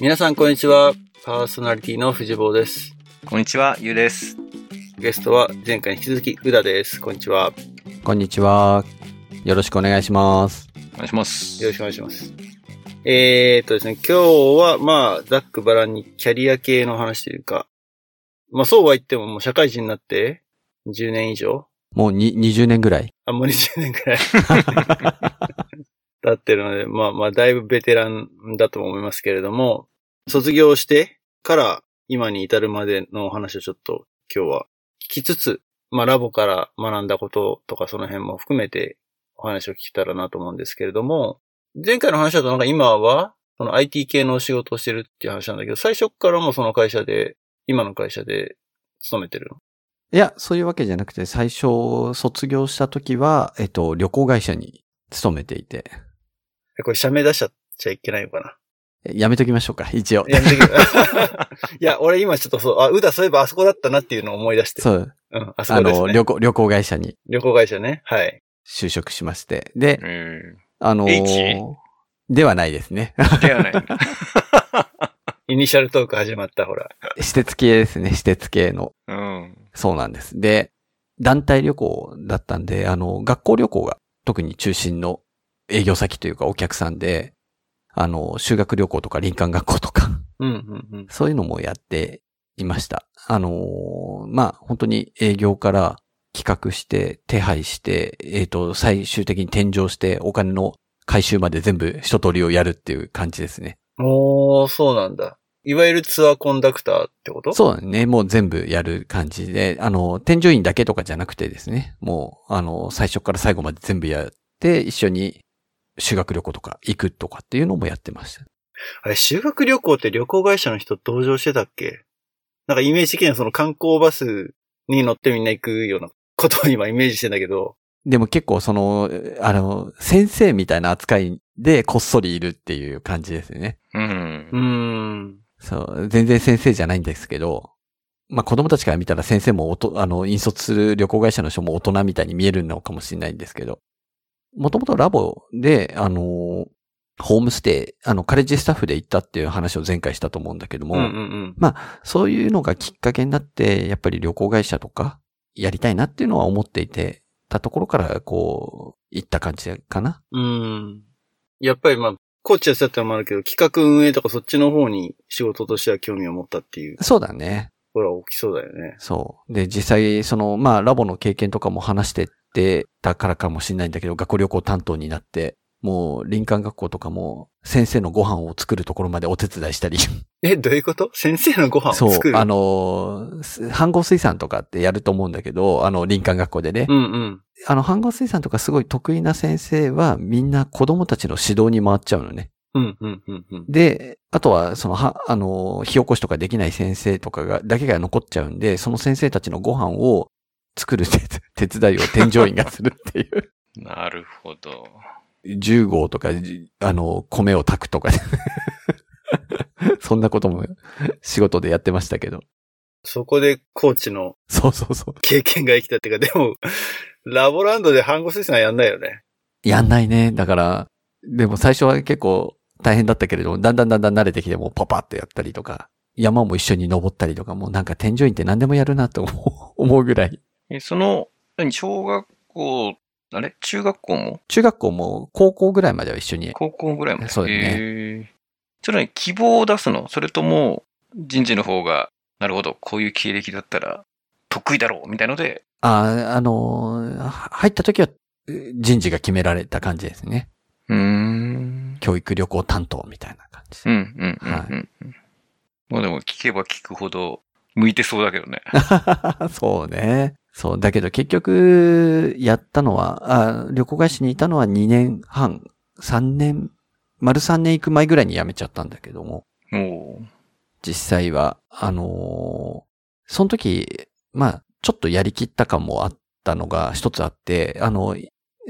皆さんこんにちは。パーソナリティの藤坊です。こんにちは、ゆうです。ゲストは前回に引き続き、うだです。こんにちは。こんにちは。よろしくお願いします。お願いします。よろしくお願いします。えーっとですね、今日は、まあ、ざっくばらんにキャリア系の話というか、まあそうは言ってももう社会人になって10年以上もうに20年ぐらい。あ、もう20年くらい 経ってるので、まあまあだいぶベテランだと思いますけれども、卒業してから今に至るまでのお話をちょっと今日は聞きつつ、まあラボから学んだこととかその辺も含めてお話を聞けたらなと思うんですけれども、前回の話だとなんか今はその IT 系の仕事をしてるっていう話なんだけど、最初からもその会社で、今の会社で勤めてるの？いや、そういうわけじゃなくて、最初、卒業した時は、えっと、旅行会社に勤めていて、これ社名出しちゃいけないのかな？やめときましょうか、一応。やめてくれいや、俺今ちょっとそう、あ、うだ、そういえばあそこだったなっていうのを思い出して。そう。うん、あそあの、こですね。旅行、旅行会社に旅行会社ね。はい。就職しまして。で、うん。あのー H？ではないですね。ではない。イニシャルトーク始まった、ほら。施設系ですね、施設系の。うん。そうなんです。で、団体旅行だったんで、あの、学校旅行が特に中心の営業先というかお客さんで、あの、修学旅行とか林間学校とか、うん、うん、うん。そういうのもやっていました。あのーまあ、本当に営業から企画して、手配して、えっ、と、最終的に天井して、お金の回収まで全部一通りをやるっていう感じですね。おー、そうなんだ。いわゆるツアーコンダクターってこと？う。そうだね。もう全部やる感じで、あの、添乗員だけとかじゃなくてですね、もう、あの、最初から最後まで全部やって、一緒に修学旅行とか行くとかっていうのもやってました。あれ、修学旅行って旅行会社の人同乗してたっけ？なんかイメージ的にはその観光バスに乗ってみんな行くようなことを今イメージしてんだけど。でも結構その、あの、先生みたいな扱いでこっそりいるっていう感じですね。うんう。ーん。そう、全然先生じゃないんですけど、まあ子供たちから見たら先生もおと、あの、引率する旅行会社の人も大人みたいに見えるのかもしれないんですけど、もともとラボで、あの、ホームステイ、あの、カレッジスタッフで行ったっていう話を前回したと思うんだけども、うん、うん、うん。そういうのがきっかけになって、やっぱり旅行会社とかやりたいなっていうのは思っていて、たところからこう、行った感じかな。うーん。やっぱりまあ、コーチやってたのもあるけど、企画運営とかそっちの方に仕事としては興味を持ったっていうそうだね。ところは大きそうだよね。そう。で、実際、その、まあ、ラボの経験とかも話してってたからかもしれないんだけど、学校旅行担当になって、もう、林間学校とかも、先生のご飯を作るところまでお手伝いしたり。え、どういうこと？先生のご飯をそう作。るあの、す飯合水産とかってやると思うんだけど、あの、林間学校でね。うんうん。あの、飯合水産とかすごい得意な先生は、みんな子供たちの指導に回っちゃうのね。うんうんうんうん。で、あとは、その、は、あの、火起こしとかできない先生とかが、だけが残っちゃうんで、その先生たちのご飯を作る手手伝いを添乗員がするっていう。なるほど。10号とか、じあの、米を炊くとか、そんなことも仕事でやってましたけど。そこでコーチのそうそうそう。経験が生きたっていうか、でも、ラボランドで飯合水産やんないよね。やんないね。だから、でも最初は結構大変だったけれども、だんだんだんだん慣れてきてもうパパってやったりとか、山も一緒に登ったりとか、もうなんか添乗員って何でもやるなと 思うぐらい。え、その、何、小学校、あれ？中学校も？中学校も高校ぐらいまでは一緒に。高校ぐらいまで？そうだねへえそれは希望を出すの？それとも、人事の方が、なるほど、こういう経歴だったら、得意だろうみたいので、あ、あのー、は入った時はえ人事が決められた感じですね。うーん。教育旅行担当みたいな感じ。うん、うん。はうんまあでも聞けば聞くほど、向いてそうだけどね。そうね。そう。だけど結局、やったのは、あ旅行会社にいたのは2年半、3年、丸3年行く前ぐらいに辞めちゃったんだけども、実際は、あのーその時、まあ、ちょっとやりきった感もあったのが一つあって、あの、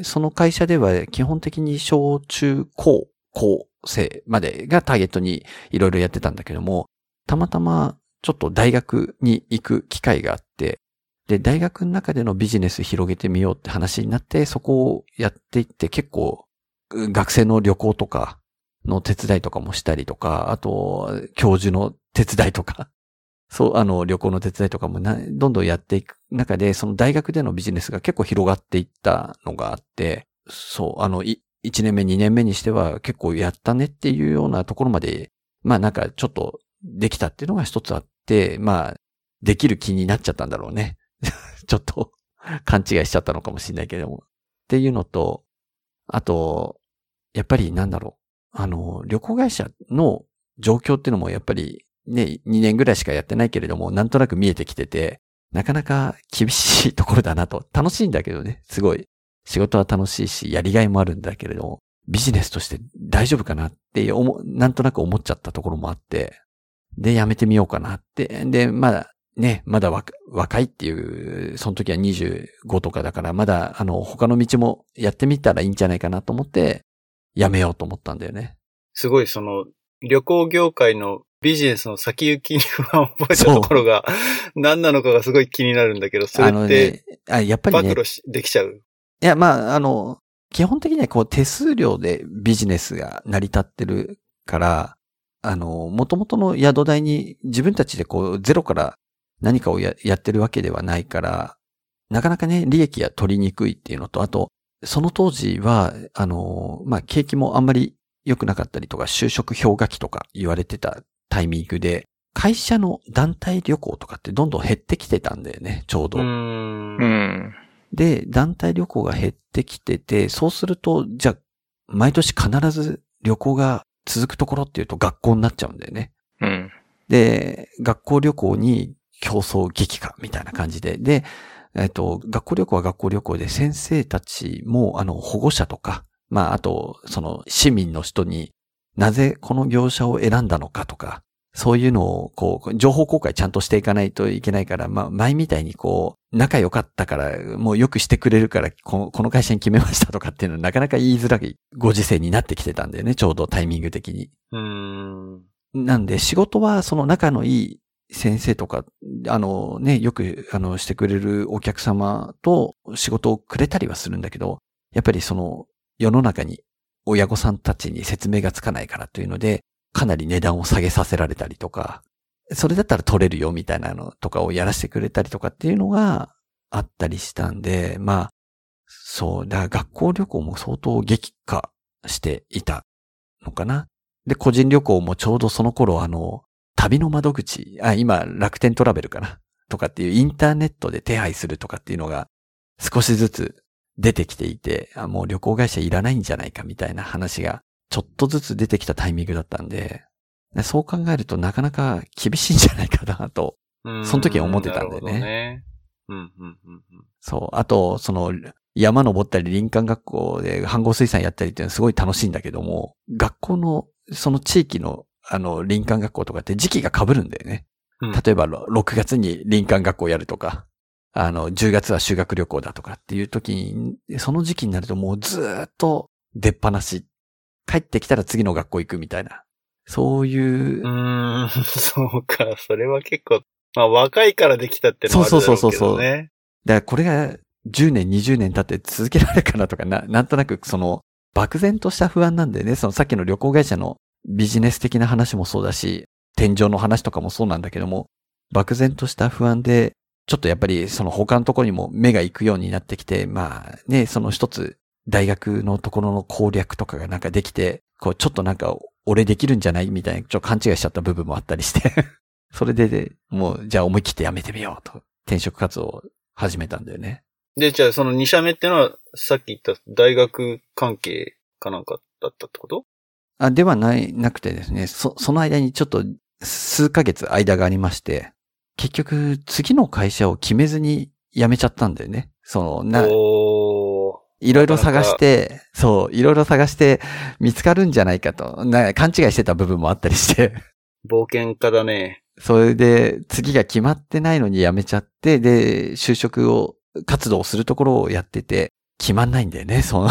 その会社では基本的に小中高校生までがターゲットにいろいろやってたんだけども、たまたまちょっと大学に行く機会があって、で、大学の中でのビジネス広げてみようって話になって、そこをやっていって結構、学生の旅行とか、の手伝いとかもしたりとか、あと、教授の手伝いとか、そう、あの、旅行の手伝いとかも、どんどんやっていく中で、その大学でのビジネスが結構広がっていったのがあって、そう、あの、1年目、2年目にしては結構やったねっていうようなところまで、まあなんかちょっとできたっていうのが一つあって、まあ、できる気になっちゃったんだろうね。ちょっと勘違いしちゃったのかもしれないけれども。っていうのと、あと、やっぱりなんだろう。あの、旅行会社の状況っていうのもやっぱりね、2年ぐらいしかやってないけれども、なんとなく見えてきてて、なかなか厳しいところだなと。楽しいんだけどね、すごい。仕事は楽しいし、やりがいもあるんだけれども、ビジネスとして大丈夫かなって思う、なんとなく思っちゃったところもあって、で、やめてみようかなって。で、まだ、ね、まだ若若いっていう、その時は25とかだから、まだ、あの、他の道もやってみたらいいんじゃないかなと思って、やめようと思ったんだよね。すごいその、旅行業界のビジネスの先行きに不安を覚えたところが、何なのかがすごい気になるんだけど、それあのって、ね、あやっぱりね、暴露しできちゃう？いや、まあ、あの、基本的にはこう手数料でビジネスが成り立ってるから、あの、元々の宿代に自分たちでこうゼロから何かをややってるわけではないから、なかなかね、利益が取りにくいっていうのと、あと、その当時は、あの、まあ、景気もあんまり良くなかったりとか、就職氷河期とか言われてたタイミングで、会社の団体旅行とかってどんどん減ってきてたんだよね、ちょうど。うん。で、団体旅行が減ってきてて、そうすると、じゃあ、毎年必ず旅行が続くところっていうと学校になっちゃうんだよね。うん。で、学校旅行に競争激化みたいな感じで。で、えっと、学校旅行は学校旅行で先生たちも、あの、保護者とか、まあ、あと、その市民の人になぜこの業者を選んだのかとか、そういうのを、こう、情報公開ちゃんとしていかないといけないから、まあ、前みたいにこう、仲良かったから、もうよくしてくれるから、このこの会社に決めましたとかっていうのはなかなか言いづらいご時世になってきてたんだよね、ちょうどタイミング的に。うーん。なんで仕事はその仲のいい先生とか、あのね、よくあのしてくれるお客様と仕事をくれたりはするんだけど、やっぱりその世の中に親御さんたちに説明がつかないからというので、かなり値段を下げさせられたりとか、それだったら取れるよみたいなのとかをやらせてくれたりとかっていうのがあったりしたんで、まあ、そう、だから学校旅行も相当激化していたのかな。で、個人旅行もちょうどその頃あの、旅の窓口、あ、今楽天トラベルかなとかっていうインターネットで手配するとかっていうのが少しずつ出てきていて、あ、もう旅行会社いらないんじゃないかみたいな話がちょっとずつ出てきたタイミングだったんで、でそう考えるとなかなか厳しいんじゃないかなと。その時は思ってたんだよねなるほどね。うん、うん、うん。うんそう。あと、その、山登ったり林間学校で飯合水産やったりっていうのはすごい楽しいんだけども、学校の、その地域の、あの、林間学校とかって時期が被るんだよね。うん例えば、ろ6月に林間学校やるとか、あの、10月は修学旅行だとかっていう時に、その時期になるともうずーっと出っ放し。帰ってきたら次の学校行くみたいな。そういうう、ーん、そうか。それは結構、まあ若いからできたってのもあるだろうけどね。そうそうそうそうだからこれが10年、20年経って続けられるかなとか、な、なんとなくその、漠然とした不安なんでね、そのさっきの旅行会社のビジネス的な話もそうだし、天井の話とかもそうなんだけども、漠然とした不安で、ちょっとやっぱりその他のところにも目が行くようになってきて、まあね、その一つ大学のところの攻略とかがなんかできて、こうちょっとなんか俺できるんじゃない？みたいな、ちょっと勘違いしちゃった部分もあったりして、それでで、もうじゃあ思い切ってやめてみようと、転職活動を始めたんだよね。で、じゃあその2社目ってのは、さっき言った大学関係かなんかだったってこと？あ、ではない、なくてですね、そ、その間にちょっと数ヶ月間がありまして、結局次の会社を決めずに辞めちゃったんだよね。その、な。いろいろ探して、そう、いろいろ探して見つかるんじゃないかと、な、勘違いしてた部分もあったりして、冒険家だね。それで次が決まってないのに辞めちゃって、で、就職を、活動をするところをやってて、決まんないんだよね、その、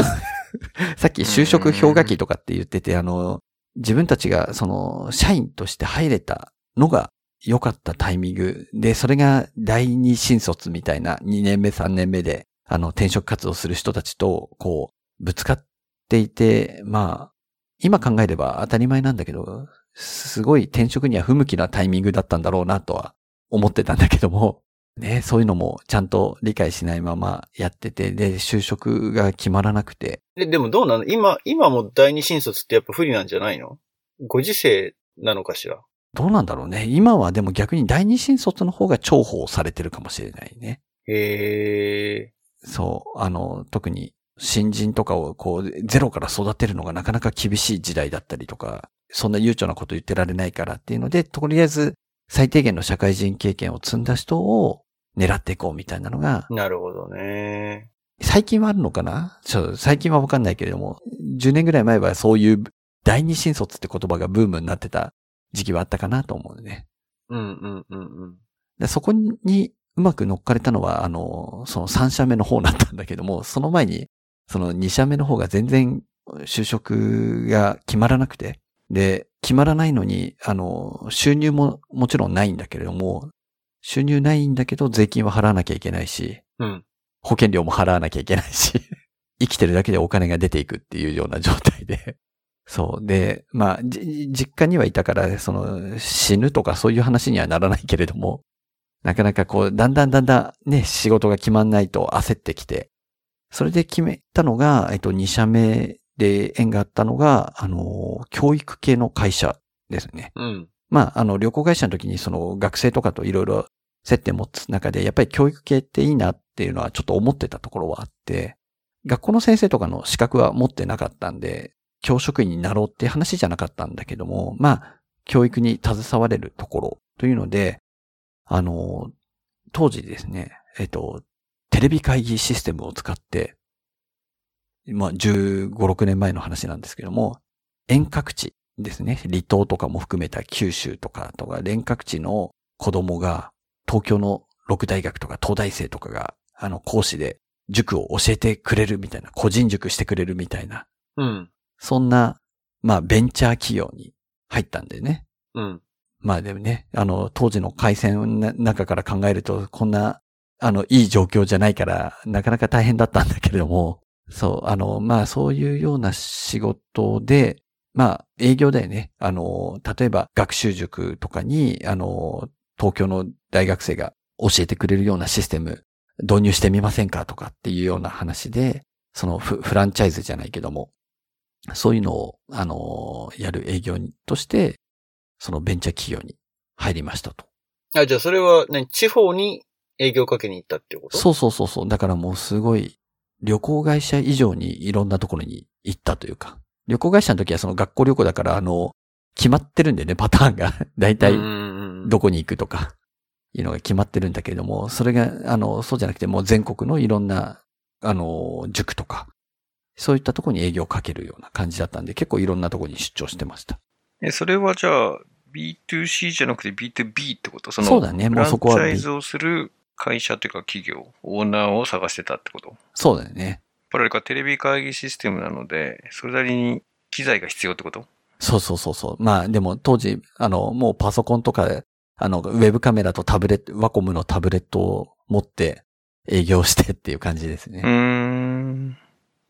さっき就職氷河期とかって言ってて、あの、自分たちがその、社員として入れたのが良かったタイミング。で、それが第二新卒みたいな2年目3年目で、あの、転職活動する人たちと、こう、ぶつかっていて、まあ、今考えれば当たり前なんだけど、すごい転職には不向きなタイミングだったんだろうなとは思ってたんだけども、ね、そういうのもちゃんと理解しないままやってて、で、就職が決まらなくて。で、でもどうなの？今、今も第二新卒ってやっぱ不利なんじゃないの？ご時世なのかしら？どうなんだろうね。今はでも逆に第二新卒の方が重宝されてるかもしれないね。へえ。そう、あの、特に新人とかをこう、ゼロから育てるのがなかなか厳しい時代だったりとか、そんな悠長なこと言ってられないからっていうので、とりあえず最低限の社会人経験を積んだ人を狙っていこうみたいなのが、なるほどね。最近はあるのかな？ちょ最近はわかんないけれども、10年ぐらい前はそういう第二新卒って言葉がブームになってた時期はあったかなと思うね。うんうんうんうん。でそこにうまく乗っかれたのは、あの、その3社目の方だったんだけども、その前に、その2社目の方が全然就職が決まらなくて、で、決まらないのに、あの、収入ももちろんないんだけれども、収入ないんだけど税金は払わなきゃいけないし、うん。保険料も払わなきゃいけないし、生きてるだけでお金が出ていくっていうような状態で。そう。で、まあ、じ実家にはいたから、その、死ぬとかそういう話にはならないけれども、なかなかこう、だんだんだんだんね、仕事が決まんないと焦ってきて、それで決めたのが、えっと、2社目で縁があったのが、あの、教育系の会社ですね。うん。まあ、あの、旅行会社の時にその学生とかといろいろ接点持つ中で、やっぱり教育系っていいなっていうのはちょっと思ってたところはあって、学校の先生とかの資格は持ってなかったんで、教職員になろうって話じゃなかったんだけども、まあ、教育に携われるところというので、あの、当時ですね、えっと、テレビ会議システムを使って、まあ、15、6年前の話なんですけども、遠隔地ですね。離島とかも含めた九州とかとか、遠隔地の子供が、東京の六大学とか東大生とかが、あの、講師で塾を教えてくれるみたいな、個人塾してくれるみたいな、うん。そんな、まあ、ベンチャー企業に入ったんでね。うん。まあでもね、あの、当時の回線の中から考えると、こんな、あの、いい状況じゃないから、なかなか大変だったんだけれども、そう、あの、まあそういうような仕事で、まあ営業だよね。あの、例えば学習塾とかに、あの、東京の大学生が教えてくれるようなシステム導入してみませんかとかっていうような話で、そのフフランチャイズじゃないけども、そういうのを、あの、やる営業として、そのベンチャー企業に入りましたと。あ、じゃあそれは、ね、地方に営業かけに行ったってこと？そうそうそうそう。だからもうすごい、旅行会社以上にいろんなところに行ったというか、旅行会社の時はその学校旅行だから、あの、決まってるんでね、パターンが。だいたいどこに行くとか、いうのが決まってるんだけれども、それが、あの、そうじゃなくてもう全国のいろんな、あの、塾とか、そういったところに営業をかけるような感じだったんで、結構いろんなところに出張してました。え、それはじゃあ、B2C じゃなくて B2B ってこと？そのそうだねもうそこはフランチャイズをする会社というか企業、オーナーを探してたってこと？やっそうだよね。ぱりあれかテレビ会議システムなので、それなりに機材が必要ってこと？そうそうそうそう。まあでも当時、あの、もうパソコンとか、あの、ウェブカメラとタブレット、ワコムのタブレットを持って営業してっていう感じですね。うーん。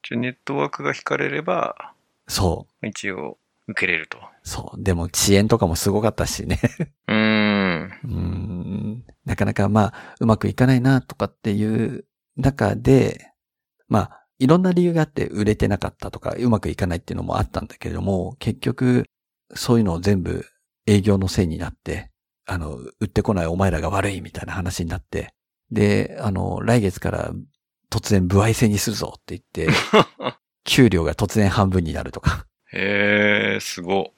じゃあネットワークが引かれれば、そう。一応受けれると。そう。でも遅延とかもすごかったしね。うーん。うーん。なかなかまあ、うまくいかないなとかっていう中で、まあ、いろんな理由があって売れてなかったとか、うまくいかないっていうのもあったんだけれども、結局、そういうのを全部営業のせいになって、あの、売ってこないお前らが悪いみたいな話になって、で、あの、来月から突然歩合制にするぞって言って、給料が突然半分になるとか。へえ、すご。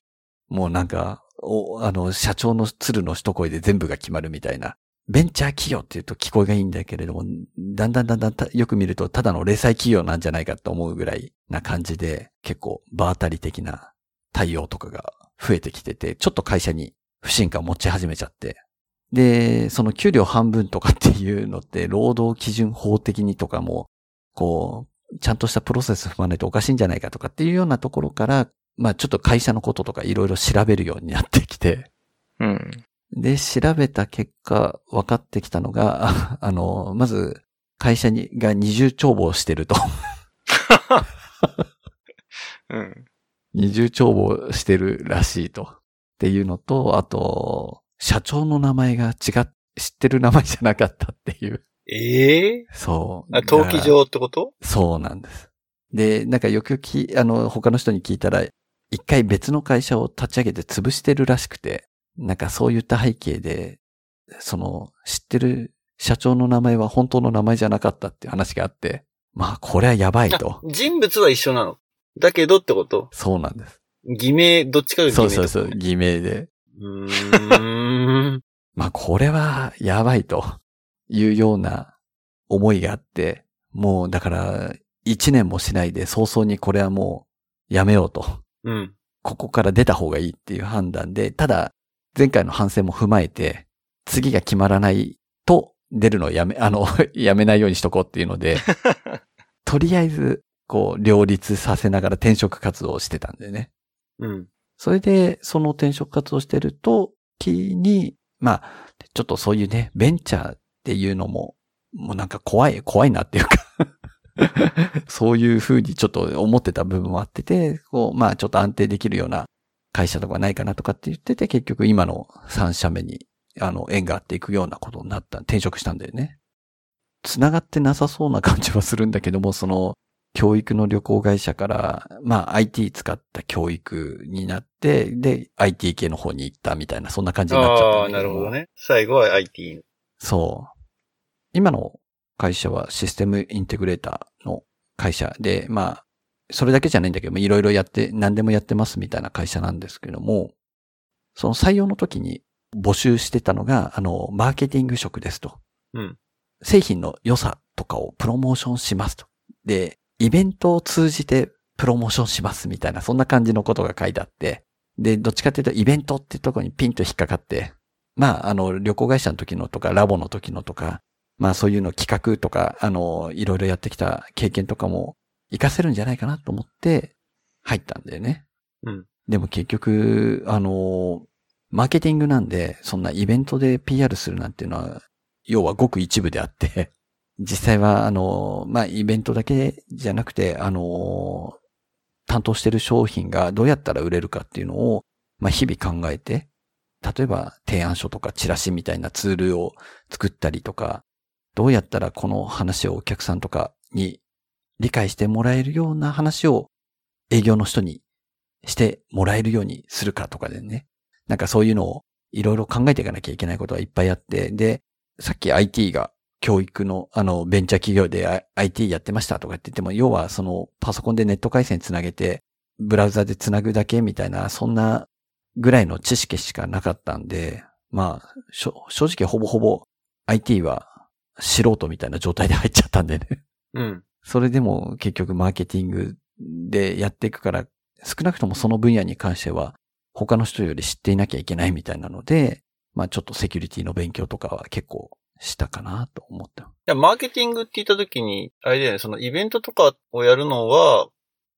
もうなんか、お、あの、社長の鶴の一声で全部が決まるみたいな。ベンチャー企業って言うと聞こえがいいんだけれども、だんだんだんだんよく見るとただの零細企業なんじゃないかと思うぐらいな感じで、結構場当たり的な対応とかが増えてきてて、ちょっと会社に不信感を持ち始めちゃって。で、その給料半分とかっていうのって、労働基準法的にとかも、こう、ちゃんとしたプロセス踏まないとおかしいんじゃないかとかっていうようなところから、まあちょっと会社のこととかいろいろ調べるようになってきて、うん。で、調べた結果、分かってきたのが、あ あの、まず、会社に、が二重帳簿をしてると。うん。二重帳簿してるらしいと。っていうのと、あと、社長の名前が違っ、知ってる名前じゃなかったっていう。ええそう。あ、登記上ってこと？そうなんです。で、なんかよくよくき、あの、他の人に聞いたら、一回別の会社を立ち上げて潰してるらしくて、なんかそういった背景で、その、知ってる社長の名前は本当の名前じゃなかったっていう話があって、まあ、これはやばいと。人物は一緒なの？だけどってこと？そうなんです。偽名、どっちかが偽名そうそうそう、偽名で。うーん。まあ、これはやばいというような思いがあって、もうだから、一年もしないで早々にこれはもうやめようと。うん。ここから出た方がいいっていう判断で、ただ、前回の反省も踏まえて、次が決まらないと出るのをやめ、あの、やめないようにしとこうっていうので、とりあえず、こう、両立させながら転職活動をしてたんでね。うん。それで、その転職活動してるときに、まあ、ちょっとそういうね、ベンチャーっていうのも、もうなんか怖い、怖いなっていうか そういうふうにちょっと思ってた部分もあってて、こう、まあちょっと安定できるような会社とかないかなとかって言ってて、結局今の3社目に、あの、縁があっていくようなことになった、転職したんだよね。繋がってなさそうな感じはするんだけども、その、教育の旅行会社から、まあ IT 使った教育になって、で、IT 系の方に行ったみたいな、そんな感じになっちゃったああ、なるほどね。最後は IT。そう。今の会社はシステムインテグレーターの会社で、まあ、それだけじゃないんだけども、いろいろやって、何でもやってますみたいな会社なんですけども、その採用の時に募集してたのが、あの、マーケティング職ですと。うん。製品の良さとかをプロモーションしますと。で、イベントを通じてプロモーションしますみたいな、そんな感じのことが書いてあって、で、どっちかっていうとイベントってところにピンと引っかかって、まあ、あの、旅行会社の時のとか、ラボの時のとか、まあそういうの企画とか、あの、いろいろやってきた経験とかも活かせるんじゃないかなと思って入ったんだよね。うん。でも結局、あの、マーケティングなんで、そんなイベントで PR するなんていうのは、要はごく一部であって、実際は、あの、まあ、イベントだけじゃなくて、あの、担当してる商品がどうやったら売れるかっていうのを、まあ、日々考えて、例えば提案書とかチラシみたいなツールを作ったりとか、どうやったらこの話をお客さんとかに理解してもらえるような話を営業の人にしてもらえるようにするかとかでね。なんかそういうのをいろいろ考えていかなきゃいけないことがいっぱいあって、で、さっき IT が教育のあのベンチャー企業で IT やってましたとかって言っても、要はそのパソコンでネット回線つなげて、ブラウザでつなぐだけみたいな、そんなぐらいの知識しかなかったんで、まあ、正直ほぼほぼ IT は素人みたいな状態で入っちゃったんでね。うん。それでも結局マーケティングでやっていくから、少なくともその分野に関しては他の人より知っていなきゃいけないみたいなので、まあちょっとセキュリティの勉強とかは結構したかなと思った。いや、マーケティングって言った時に、あれだよね、そのイベントとかをやるのは、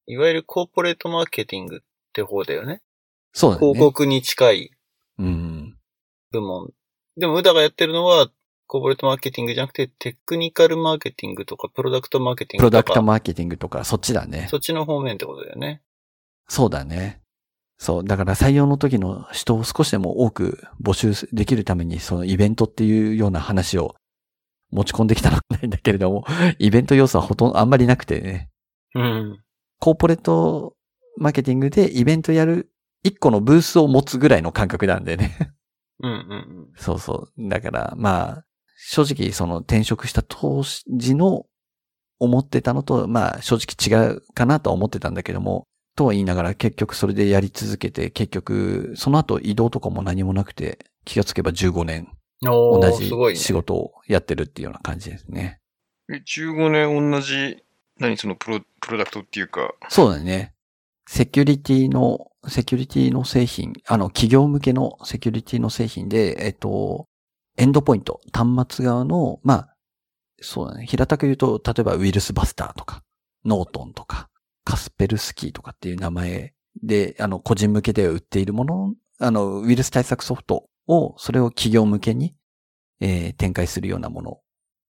いわゆるコーポレートマーケティングって方だよね。そうだね。広告に近いうん。部門。でも、宇田がやってるのは、コーポレートマーケティングじゃなくて、テクニカルマーケティングとか、プロダクトマーケティンプログとか。ダクトマーケティングとか、そっちだね。そっちの方面ってことだよね。そうだね。そう。だから採用の時の人を少しでも多く募集できるために、そのイベントっていうような話を持ち込んできたのはないんだけれども、イベント要素はほとんどあんまりなくてね。うん。コーポレートマーケティングでイベントやる一個のブースを持つぐらいの感覚なんでね。うんうんそうそう。だから、まあ、正直その転職した当時の思ってたのと、まあ正直違うかなとは思ってたんだけども、とは言いながら結局それでやり続けて、結局その後移動とかも何もなくて、気がつけば15年同。じ仕事をやってるっていうような感じですね。え15年同じ、何そのプロ、プロダクトっていうか、そうだね。セキュリティの、セキュリティの製品、あの、企業向けのセキュリティの製品で、えっと、エンドポイント、端末側の、まあ、そうだね。平たく言うと、例えばウイルスバスターとか、ノートンとか、カスペルスキーとかっていう名前で、あの、個人向けで売っているもの、あの、ウイルス対策ソフトを、それを企業向けに、えー展開するようなもの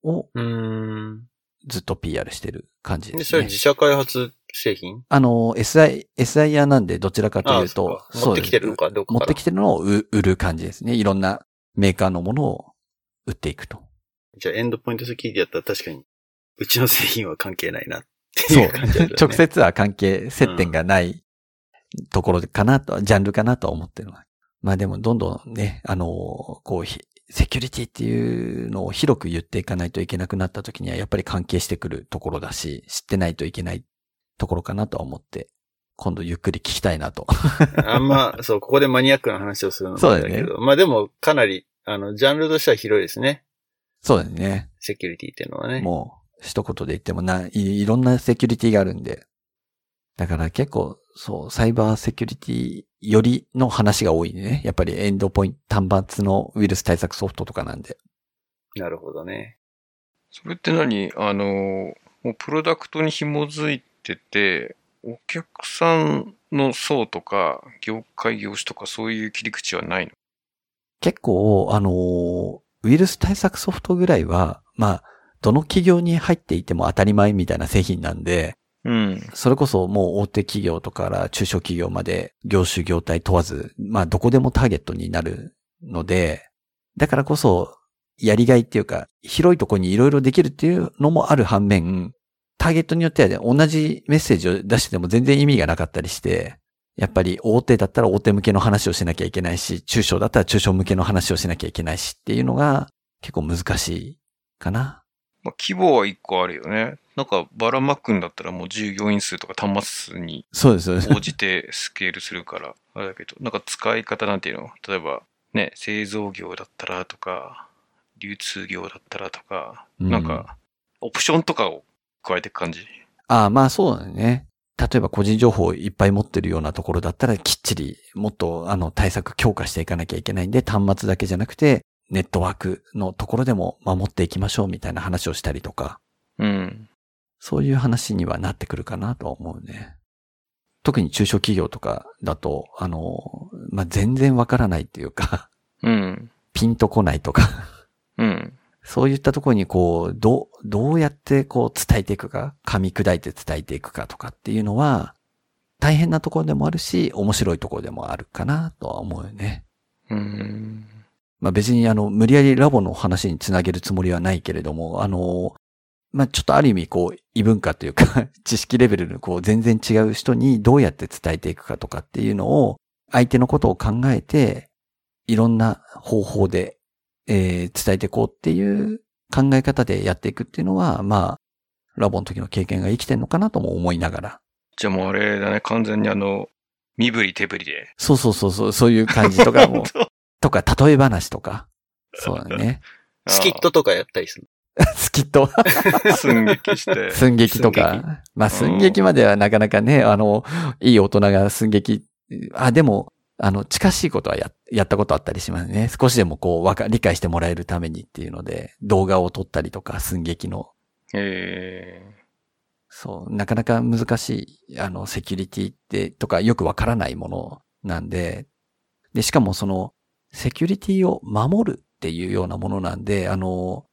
を。ずっと PR してる感じで、ですねそれ自。社開発製品？あの、SI、SIR なんでどちらかというと、ああそうか持ってきてるのか、どこ持から？ってきてるのを売売る感じですね。いろんなメーカーのものを売っていくと。じゃあエンドポイントセキュリティやったら確かに、うちの製品は関係ないなってそいうう感じだよね。直接は関係、接点がないところかなと、ジャンルかなとは思ってるの。まあでもどんどんね、あの、こう、ひセキュリティっていうのを広く言っていかないといけなくなった時にはやっぱり関係してくるところだし、知ってないといけないところかなとは思って、今度ゆっくり聞きたいなと。あんま、そう、ここでマニアックな話をするのもそうだけど、まあでもかなり、あの、ジャンルとしては広いですね。そうだよね。セキュリティっていうのはね。もう、一言で言ってもな、いいろんなセキュリティがあるんで。だから結構、そう、サイバーセキュリティよりの話が多いね。やっぱりエンドポイント、端末のウイルス対策ソフトとかなんで。なるほどね。それって何？あの、もうプロダクトに紐づいてて、お客さんの層とか、業界業種とかそういう切り口はないの？結構、あのーウイルス対策ソフトぐらいは、まあ、どの企業に入っていても当たり前みたいな製品なんで、うん。それこそもう大手企業とかから中小企業まで業種業態問わず、まあどこでもターゲットになるので、だからこそやりがいっていうか、広いところにいろいろできるっていうのもある反面、ターゲットによってはね、同じメッセージを出してても全然意味がなかったりして、やっぱり大手だったら大手向けの話をしなきゃいけないし、中小だったら中小向けの話をしなきゃいけないしっていうのが結構難しいかな。まあ、規模は一個あるよね。なんか、バラマックンだったらもう従業員数とか端末数に。応じてスケールするから、あれだけど、なんか使い方なんていうの？例えば、ね、製造業だったらとか、流通業だったらとか、うんなんか、オプションとかを加えていく感じ？ああ、まあそうだね。例えば個人情報をいっぱい持ってるようなところだったらきっちりもっとあの対策強化していかなきゃいけないんで端末だけじゃなくてネットワークのところでも守っていきましょうみたいな話をしたりとか、うん。そういう話にはなってくるかなとは思うね。特に中小企業とかだと、あの、まあ、全然わからないっていうか、うん。ピンとこないとか、うん。そういったところにこう、どう、どうやってこう伝えていくか、噛み砕いて伝えていくかとかっていうのは、大変なところでもあるし、面白いところでもあるかなとは思うよね。うん。まあ別にあの、無理やりラボの話につなげるつもりはないけれども、あの、まあちょっとある意味こう、異文化というか、知識レベルのこう、全然違う人にどうやって伝えていくかとかっていうのを、相手のことを考えて、いろんな方法で、えー伝えていこうっていう考え方でやっていくっていうのは、まあ、ラボの時の経験が生きてんのかなとも思いながら。じゃあもうあれだね、完全にあの、身振り手振りで。そうそうそうそう、そういう感じとかも、とか、例え話とか。そうだね。スキットとかやったりする。スキット？寸劇して。寸劇と寸か。まあ、寸劇まではなかなかね、あの、いい大人が寸劇、あ、でも、あの、近しいことはや、やったことあったりしますね。少しでもこう、わか、理解してもらえるためにっていうので、動画を撮ったりとか、寸劇の。えそう、なかなか難しい、あの、セキュリティって、とか、よくわからないものなんで、で、しかもその、セキュリティを守るっていうようなものなんで、あの、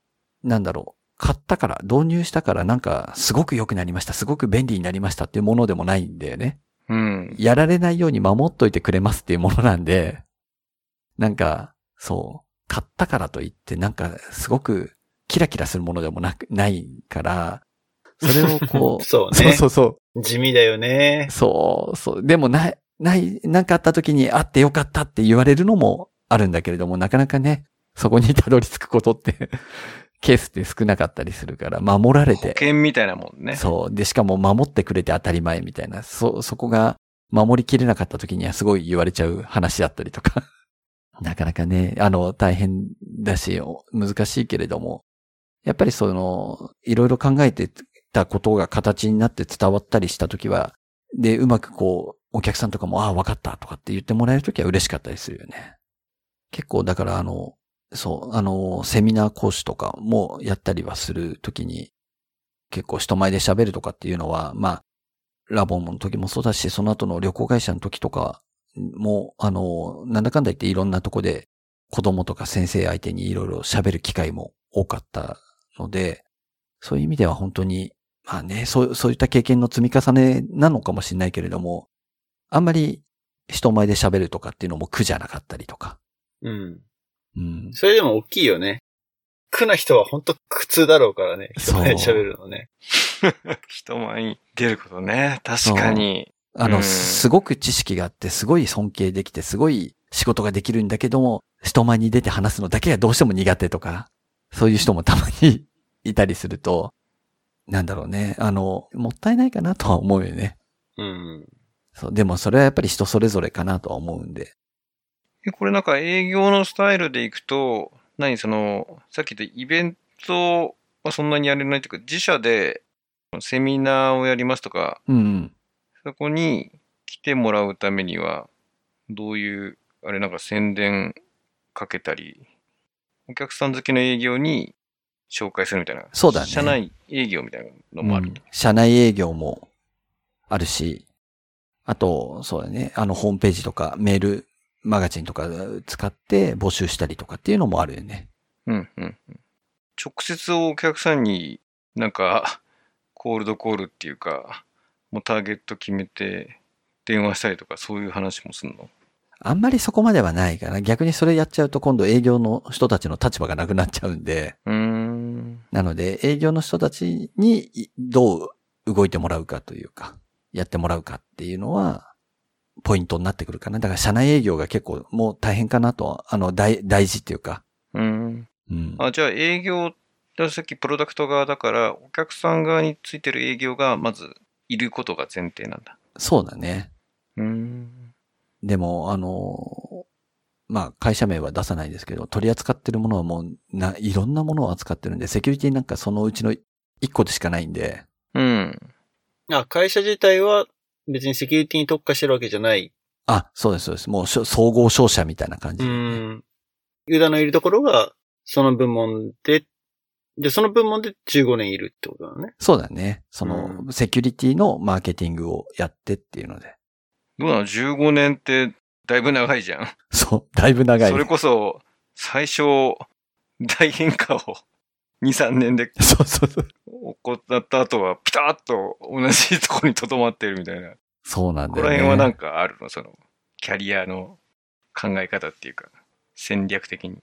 なんだろう、買ったから、導入したからなんか、すごく良くなりました、すごく便利になりましたっていうものでもないんだよね。ーうん。やられないように守っといてくれますっていうものなんで、なんか、そう、買ったからといって、なんか、すごく、キラキラするものでもなく、ないから、それをこう、そ うそうね。そうそう、地味だよね。そう、そう。でもない、ない、なんかあった時にあってよかったって言われるのもあるんだけれども、なかなかね、そこにたどり着くことって、ケースって少なかったりするから、守られ保て。険みたいなもんね。そう。で、しかも守ってくれて当たり前みたいな、そ、そこが守りきれなかった時にはすごい言われちゃう話だったりとか。なかなかね、あの、大変だし、難しいけれども、やっぱりその、いろいろ考えてたことが形になって伝わったりした時は、で、うまくこう、お客さんとかも、ああ、わかったとかって言ってもらえる時は嬉しかったりするよね。結構、だからあの、そう、あの、セミナー講師とかもやったりはするときに、結構人前で喋るとかっていうのは、まあ、ラボンの時もそうだし、その後の旅行会社の時とかも、あの、なんだかんだ言っていろんなとこで子供とか先生相手にいろいろ喋る機会も多かったので、そういう意味では本当に、まあね、そう、そういった経験の積み重ねなのかもしれないけれども、あんまり人前で喋るとかっていうのも苦じゃなかったりとか。うん。うん。それでも大きいよね。苦な人は本当苦痛だろうからね。人前で喋るのね。人前に出ることね。確かに。あの、うんすごく知識があって、すごい尊敬できて、すごい仕事ができるんだけども、人前に出て話すのだけがどうしても苦手とか、そういう人もたまにいたりすると、なんだろうね。あの、もったいないかなとは思うよね。うん。そう。でもそれはやっぱり人それぞれかなとは思うんで。えこれなんか営業のスタイルでいくと、何その、さっき言ったイベントはそんなにやれないというか、自社でセミナーをやりますとか、うんうん。そこに来てもらうためには、どういう、あれなんか宣伝かけたり、お客さん好きの営業に紹介するみたいな。そうだね社内営業みたいなのもある。うん社内営業もあるし、あと、そうだね、あの、ホームページとかメール、マガジンとか使って募集したりとかっていうのもあるよね。うんうんうん。直接お客さんになんか、コールドコールっていうか、もうターゲット決めて電話したりとかそういう話もするの？あんまりそこまではないかな。逆にそれやっちゃうと今度営業の人たちの立場がなくなっちゃうんで、うーん。なので営業の人たちにいどう動いてもらうかというか、やってもらうかっていうのは、ポイントになってくるかな。だから社内営業が結構もう大変かなと、あの、大、大事っていうか。うーん。うん。あ、じゃあ営業、ださっきプロダクト側だから、お客さん側についてる営業がまずいることが前提なんだ。そうだね。うーん。でも、あの、まあ、会社名は出さないですけど、取り扱ってるものはもう、な、いろんなものを扱ってるんで、セキュリティなんかそのうちの一個でしかないんで、うん。あ、会社自体は別にセキュリティに特化してるわけじゃない。あ、そうです、そうです。もう総合商社みたいな感じう。ん。ユダのいるところが、その部門で、で、その部門で15年いるってことだね。そうだね。その、セキュリティのマーケティングをやってっていうので。どうなの ?15 年ってだいぶ長いじゃん。そう、だいぶ長い、それこそ、最初、大変化を2、3年で そうそうそう。起こった後は、ピタッと同じとこに留まってるみたいな。そうなんここだよね。ら辺はなんかあるの？その、キャリアの考え方っていうか、戦略的に。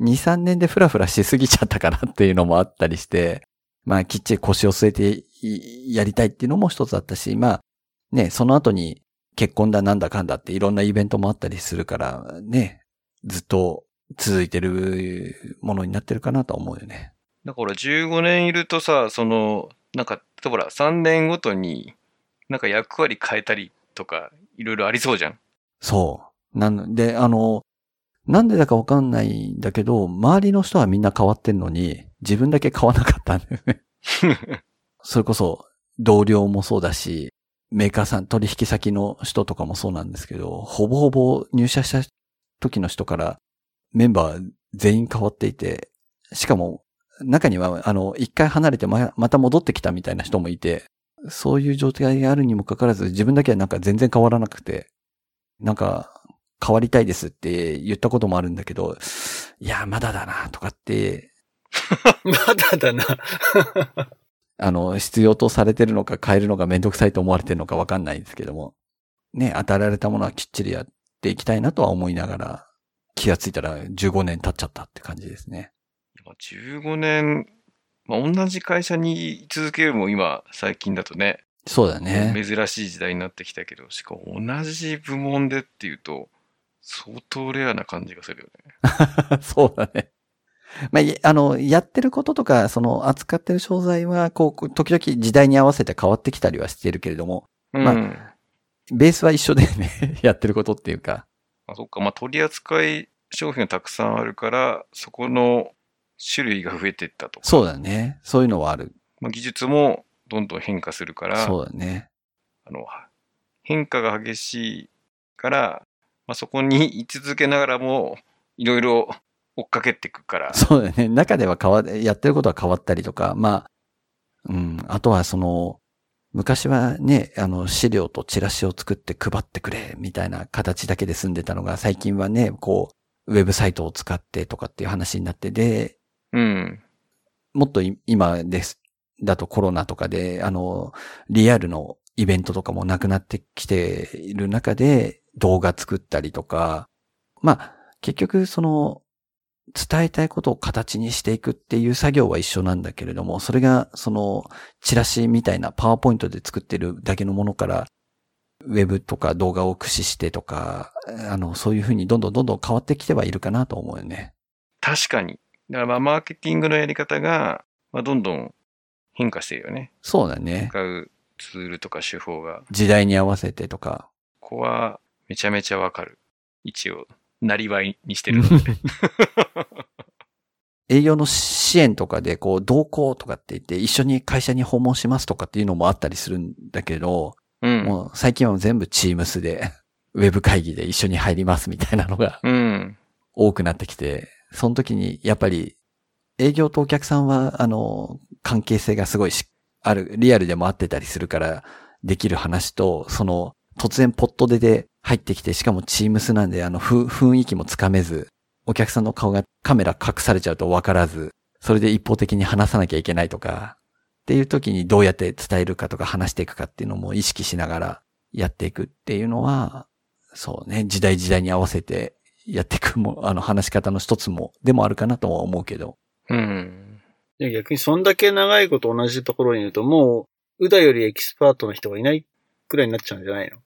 2、3年でフラフラしすぎちゃったかなっていうのもあったりして、まあきっちり腰を据えていやりたいっていうのも一つあったし、まあね、その後に結婚だなんだかんだっていろんなイベントもあったりするから、ね、ずっと続いてるものになってるかなとは思うよね。だから15年いるとさ、その、なんか、ほら3年ごとに、なんか役割変えたりとか、いろいろありそうじゃん。そう。なんで、あの、なんでだかわかんないんだけど、周りの人はみんな変わってんのに、自分だけ変わらなかったんだよね。それこそ、同僚もそうだし、メーカーさん、取引先の人とかもそうなんですけど、ほぼほぼ入社した時の人からメンバー全員変わっていて、しかも中には、あの、一回離れてままた戻ってきたみたいな人もいて、そういう状態があるにもかかわらず、自分だけはなんか全然変わらなくて、なんか、変わりたいですって言ったこともあるんだけど、いや、まだだな、とかって、まだだな。あの、必要とされてるのか変えるのがめんどくさいと思われてるのかわかんないんですけども、ね、与えられたものはきっちりやっていきたいなとは思いながら、気がついたら15年経っちゃったって感じですね。15年、まあ、同じ会社に居続けるも今、最近だとね、そうだね。珍しい時代になってきたけど、しかも同じ部門でっていうと、相当レアな感じがするよね。そうだね。まあ、いあの、やってることとか、その扱ってる商材は、こう、時々時代に合わせて変わってきたりはしてるけれども、うん。まああ、ベースは一緒でね、やってることっていうか。そっか。まあ、取り扱い商品がたくさんあるから、そこの種類が増えていったとか。そうだね。そういうのはある。まあ、技術もどんどん変化するから、そうだね。あの、変化が激しいから、まあ、そこに居続けながらも、いろいろ追っかけていくから。そうだね。中では変わ、やってることは変わったりとか、まあ、うん、あとはその、昔はね、あの、資料とチラシを作って配ってくれ、みたいな形だけで済んでたのが、最近はね、こう、ウェブサイトを使ってとかっていう話になって、で、うん。もっと今です。だとコロナとかで、あの、リアルのイベントとかもなくなってきている中で動画作ったりとか、まあ、結局その、伝えたいことを形にしていくっていう作業は一緒なんだけれども、それがそのチラシみたいなパワーポイントで作ってるだけのものから、ウェブとか動画を駆使してとか、あの、そういうふうにどんどんどんどん変わってきてはいるかなと思うよね。確かに。だからまあ、マーケティングのやり方が、まあ、どんどん変化してるよね。そうだね。使うツールとか手法が。時代に合わせてとか。ここはめちゃめちゃわかる。一応、なりわいにしてるので。営業の支援とかで、こう、同行とかって言って、一緒に会社に訪問しますとかっていうのもあったりするんだけど、うん。もう最近は全部チームスで、ウェブ会議で一緒に入りますみたいなのがうん。多くなってきて、その時にやっぱり営業とお客さんは、あの、関係性がすごいし、ある、リアルでも合ってたりするから、できる話と、その、突然ポットでで入ってきて、しかもチームスなんで、あの、雰囲気もつかめず、お客さんの顔がカメラ隠されちゃうとわからず、それで一方的に話さなきゃいけないとか、っていう時にどうやって伝えるかとか話していくかっていうのも意識しながらやっていくっていうのは、そうね、時代時代に合わせてやっていくも、あの話し方の一つも、でもあるかなとは思うけど。うん。逆にそんだけ長いこと同じところにいると、もう、うだよりエキスパートの人がいないくらいになっちゃうんじゃないの？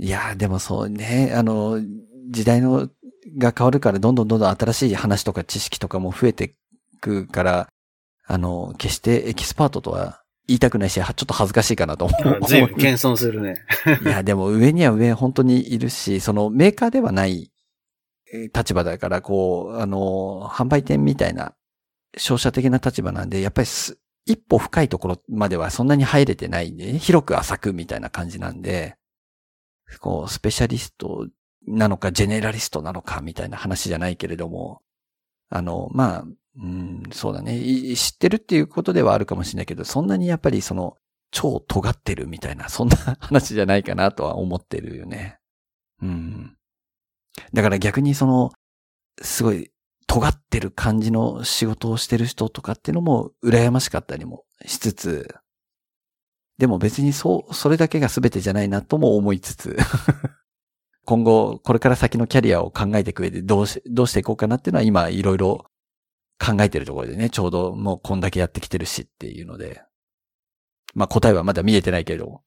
いやー、でもそうね、あの、時代の、が変わるから、どんどんどんどん新しい話とか知識とかも増えていくから、あの、決してエキスパートとは言いたくないし、はちょっと恥ずかしいかなと思う。ずいぶん謙遜するね。いや、でも上には上本当にいるし、そのメーカーではないえー立場だから、こう、あの、販売店みたいな、商社的な立場なんで、やっぱりす一歩深いところまではそんなに入れてないんで、ね、広く浅くみたいな感じなんで、こう、スペシャリストなのか、ジェネラリストなのか、みたいな話じゃないけれども、あの、まあ、うん、そうだね。知ってるっていうことではあるかもしれないけど、そんなにやっぱりその、超尖ってるみたいな、そんな話じゃないかなとは思ってるよね。うん。だから逆にその、すごい尖ってる感じの仕事をしてる人とかっていうのも羨ましかったりもしつつ、でも別にそう、それだけが全てじゃないなとも思いつつ、今後、これから先のキャリアを考えていく上でどうし、どうしていこうかなっていうのは今いろいろ考えてるところでね、ちょうどもうこんだけやってきてるしっていうので、まあ答えはまだ見えてないけれども。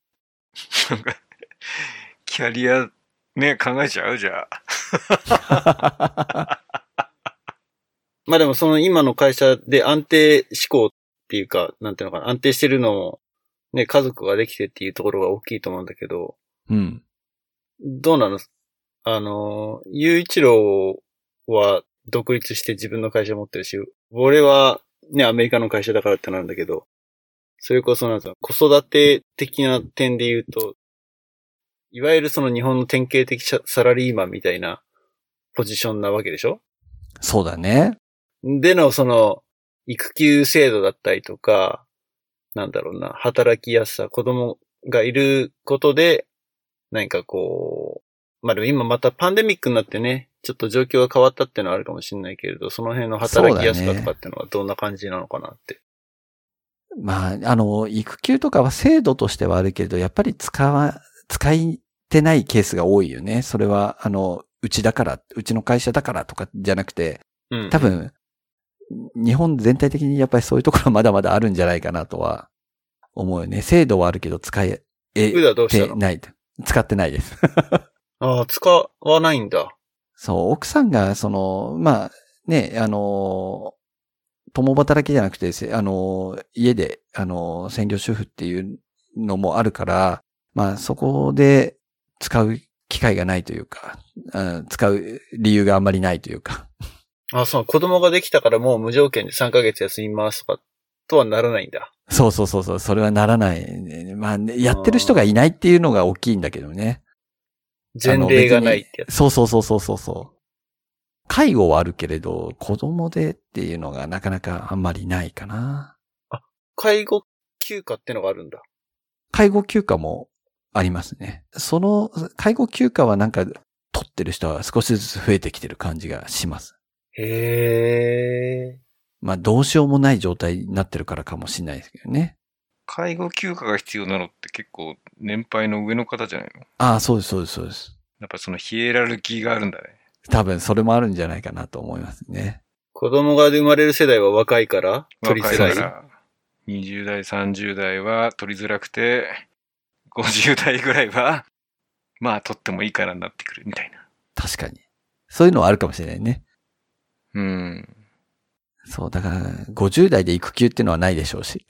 キャリア、ね、考えちゃう？じゃあ。まあでもその今の会社で安定志向っていうか、なんていうのかな、安定してるのも、ね、家族ができてっていうところが大きいと思うんだけど、うん。どうなの？あの、雄一郎は独立して自分の会社持ってるし、俺はね、アメリカの会社だからってなんだけど、それこそなんか子育て的な点で言うと、いわゆるその日本の典型的ササラリーマンみたいなポジションなわけでしょ？そうだね。でのその育休制度だったりとか、なんだろうな、働きやすさ、子供がいることで、何かこう、まあでも今またパンデミックになってね、ちょっと状況が変わったっていうのはあるかもしれないけれど、その辺の働きやすさとかっていうのはどんな感じなのかなって。まあ、あの、育休とかは制度としてはあるけれど、やっぱり使わ、使いてないケースが多いよね。それは、あの、うちだから、うちの会社だからとかじゃなくて、うん。多分、日本全体的にやっぱりそういうところはまだまだあるんじゃないかなとは思うよね。制度はあるけど使え、えてない。使ってないです。ああ、使わないんだ。そう、奥さんが、その、まあ、ね、あの、共働きじゃなくて、せあの、家で、あの、専業主婦っていうのもあるから、まあ、そこで使う機会がないというか、うん使う理由があんまりないというか。あそう、子供ができたからもう無条件で3ヶ月休みますとか、とはならないんだ。そうそうそうそう、それはならないね。まあ、ね、やってる人がいないっていうのが大きいんだけどね。前例がないってやつ。そうそうそうそうそうそう。介護はあるけれど、子供でっていうのがなかなかあんまりないかな。介護休暇ってのがあるんだ。介護休暇もありますね。その、介護休暇はなんか、取ってる人は少しずつ増えてきてる感じがします。へえ。まあどうしようもない状態になってるからかもしれないですけどね。介護休暇が必要なのって結構年配の上の方じゃないの？ああ、そうです、そうです、そうです。やっぱそのヒエラルキーがあるんだね。多分それもあるんじゃないかなと思いますね。子供が生まれる世代は若いから取りづらい。若いから、20代、30代は取りづらくて、50代ぐらいは、まあ取ってもいいからになってくるみたいな。確かに。そういうのはあるかもしれないね。うん。そう、だから、50代で育休っていうのはないでしょうし。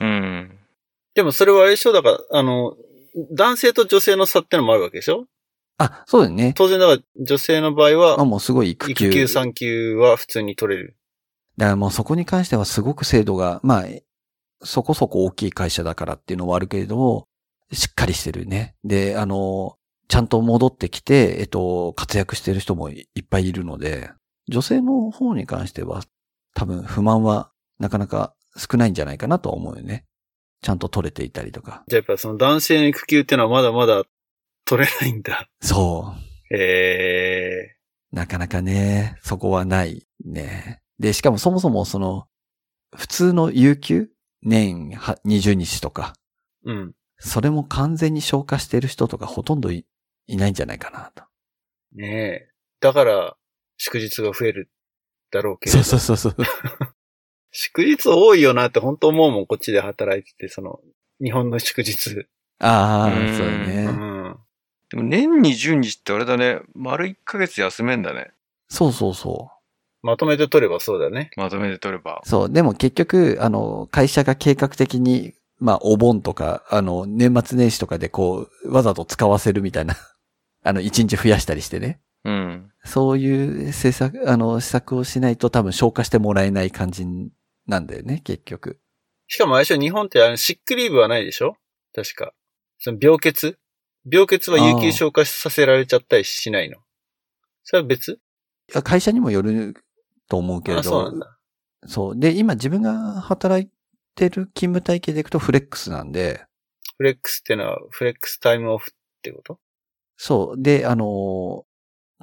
うん。でもそれはあれでしょ？だから、あの、男性と女性の差ってのもあるわけでしょ？あ、そうだよね。当然だから女性の場合あ、は、もうすごい育休。育休産休は普通に取れる。だからもうそこに関してはすごく制度が、まあ、そこそこ大きい会社だからっていうのはあるけれども、しっかりしてるね。で、あの、ちゃんと戻ってきて、えっと、活躍してる人もいっぱいいるので、女性の方に関しては、多分不満はなかなか少ないんじゃないかなとは思うよね。ちゃんと取れていたりとか。じゃあやっぱその男性の育休ってのはまだまだ取れないんだ。そう。えなかなかね、そこはないね。で、しかもそもそもその、普通の有給年は20日とか、ー、うん。それも完全に消化してる人とかほとんどいいないんじゃないかなと。ねえ。だから、祝日が増えるだろうけれど。そうそうそうそう。祝日多いよなって本当思うもん、こっちで働いてて、その、日本の祝日。ああ、うんそうだうね。ん。でも年20日ってあれだね、丸1ヶ月休めんだね。そうそうそまとめて取ればそうだね。まとめて取ればう。。そう。でも結局、あの、会社が計画的に、まあ、お盆とか、あの、年末年始とかでこう、わざと使わせるみたいな、あの、一日増やしたりしてね。うん。そういう政策、あの、施策をしないと多分消化してもらえない感じなんだよね、結局。しかも相性日本ってあの、シックリーブはないでしょ？確か。その病欠？病欠は有給消化させられちゃったりしないの？それは別？会社にもよると思うけれあ、そうなんど、だ。そう。で、今自分が働いてる勤務体系でいくとフレックスなんで、フレックスってのは、フレックスタイムオフってこと？そう。で、あの、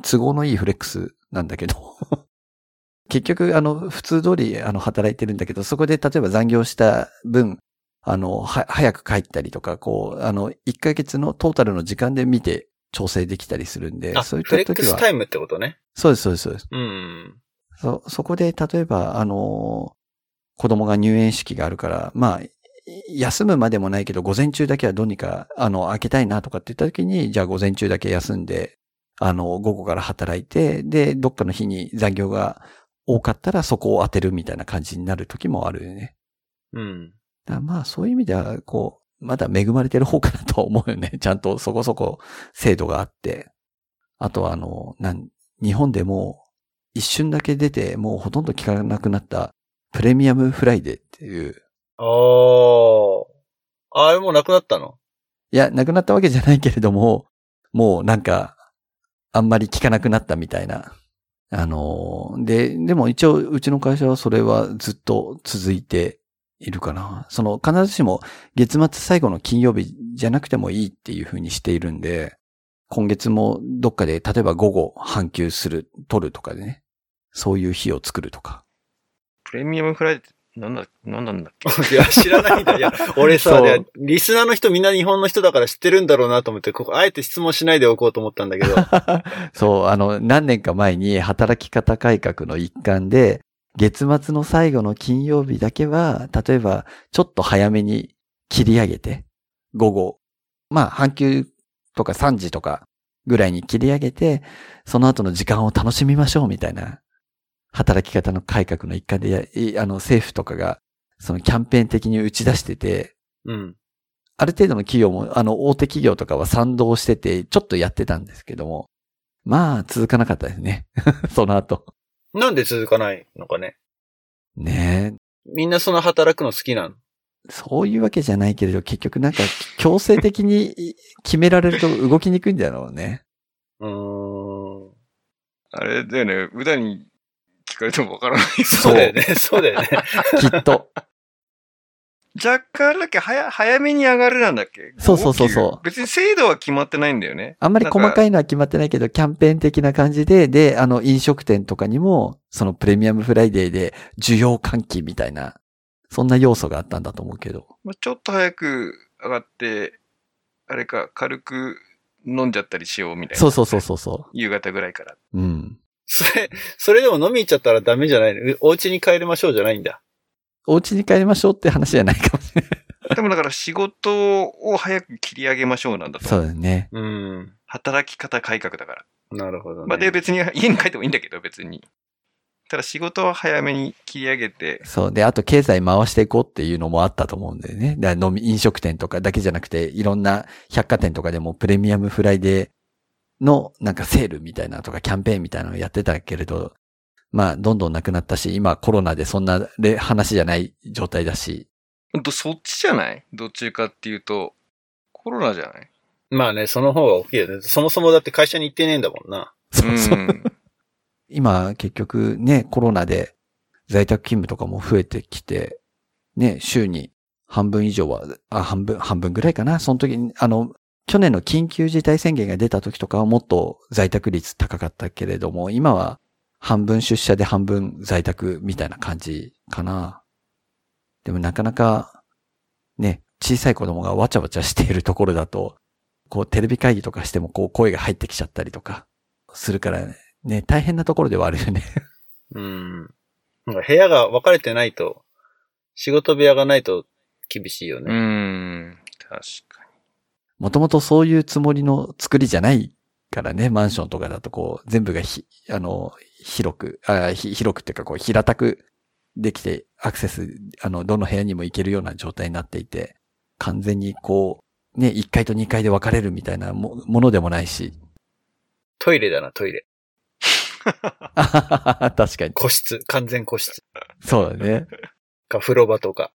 都合のいいフレックスなんだけど、結局、あの、普通通り、あの、働いてるんだけど、そこで例えば残業した分、あの、は、早く帰ったりとか、こう、あの、1ヶ月のトータルの時間で見て調整できたりするんで、あ、そういっフレた時はックスタ、イムってことね。そうです、そうです、そうです。うん。そ、そこで、例えば、あの、子供が入園式があるから、まあ、休むまでもないけど、午前中だけはどうにか、あの、開けたいなとかって言った時に、じゃあ午前中だけ休んで、あの、午後から働いて、で、どっかの日に残業が多かったらそこを当てるみたいな感じになる時もあるよね。うん。まあ、そういう意味では、こう、まだ恵まれてる方かなとは思うよね。ちゃんとそこそこ制度があって。あとは、あの、なん、日本でも一瞬だけ出て、もうほとんど聞かなくなったプレミアムフライデーっていう。あー。あれもうなくなったの？いや、なくなったわけじゃないけれども、もうなんか、あんまり聞かなくなったみたいな。あの、で、でも一応、うちの会社はそれはずっと続いているかな。その、必ずしも月末最後の金曜日じゃなくてもいいっていう風にしているんで、今月もどっかで、例えば午後半休する、取るとかでね。そういう日を作るとか。プレミアムフライなんだ、なんなんだっけ？いや、知らないんだ。いや、俺さ、リスナーの人みんな日本の人だから知ってるんだろうなと思って、ここ、あえて質問しないでおこうと思ったんだけど。そう、あの、何年か前に働き方改革の一環で、月末の最後の金曜日だけは、例えば、ちょっと早めに切り上げて、午後、まあ、半休とか3時とかぐらいに切り上げて、その後の時間を楽しみましょうみたいな、働き方の改革の一環でや、いあの、政府とかが、そのキャンペーン的に打ち出してて、うん。ある程度の企業も、あの、大手企業とかは賛同してて、ちょっとやってたんですけども、まあ、続かなかったですね。その後。なんで続かないのかね。ねみんなその働くの好きなのえ。そういうわけじゃないけれど、結局なんか、強制的に決められると動きにくいんだろうね。うーん。あれだよね、うだに聞かれてもわからない。そうだよね、そうだよね。きっと。若干だけ早、早めに上がるなんだっけ？そうそうそうそう5別に精度は決まってないんだよね。あんまり細かい。いのは決まってないけど、キャンペーン的な感じで、で、あの、飲食店とかにも、そのプレミアムフライデーで需要喚起みたいな、そんな要素があったんだと思うけど。まあちょっと早く上がって、あれか、軽く飲んじゃったりしようみたいな。そうそうそうそうそ夕方ぐらいから。う。うん。それ、それでも飲み行っちゃったらダメじゃないの？お家に帰りましょうじゃないんだ。お家に帰りましょうって話じゃないかもしれない。でもだから仕事を早く切り上げましょうなんだと。そうだね。うん。働き方改革だから。なるほど、ね。まあで別に 家に帰ってもいいんだけど別に。ただ仕事は早めに切り上げて、そう。で、あと経済回していこうっていうのもあったと思うんだよね。だ飲み、飲食店とかだけじゃなくて、いろんな百貨店とかでもプレミアムフライデーのなんかセールみたいなのとかキャンペーンみたいなのをやってたけれど、まあ、どんどんなくなったし、今コロナでそんなれ話じゃない状態だし、ほんとそっちじゃない？どっちかっていうと、コロナじゃない？まあね、その方が大きいよね。そもそもだって会社に行ってねえんだもんな。そうそう。ん。今結局ね、コロナで在宅勤務とかも増えてきて、ね、週に半分以上は、あ、半分、半分ぐらいかな。その時に、あの、去年の緊急事態宣言が出た時とかはもっと在宅率高かったけれども、今は半分出社で半分在宅みたいな感じかな。でもなかなか、ね、小さい子供がわちゃわちゃしているところだと、こうテレビ会議とかしてもこう声が入ってきちゃったりとかするからね、ね大変なところではあるよね。うん。なんか部屋が分かれてないと、仕事部屋がないと厳しいようね。ん。確かに。もともとそういうつもりの作りじゃないからね、マンションとかだとこう、全部がひ、あの、広く、あひ広くっていうかこう、平たくできて、アクセス、あの、どの部屋にも行けるような状態になっていて、完全にこう、ね、1階と2階で分かれるみたいなもものでもないし。トイレだな、トイレ。確かに。個室、完全個室。そうだね。か、風呂場とか、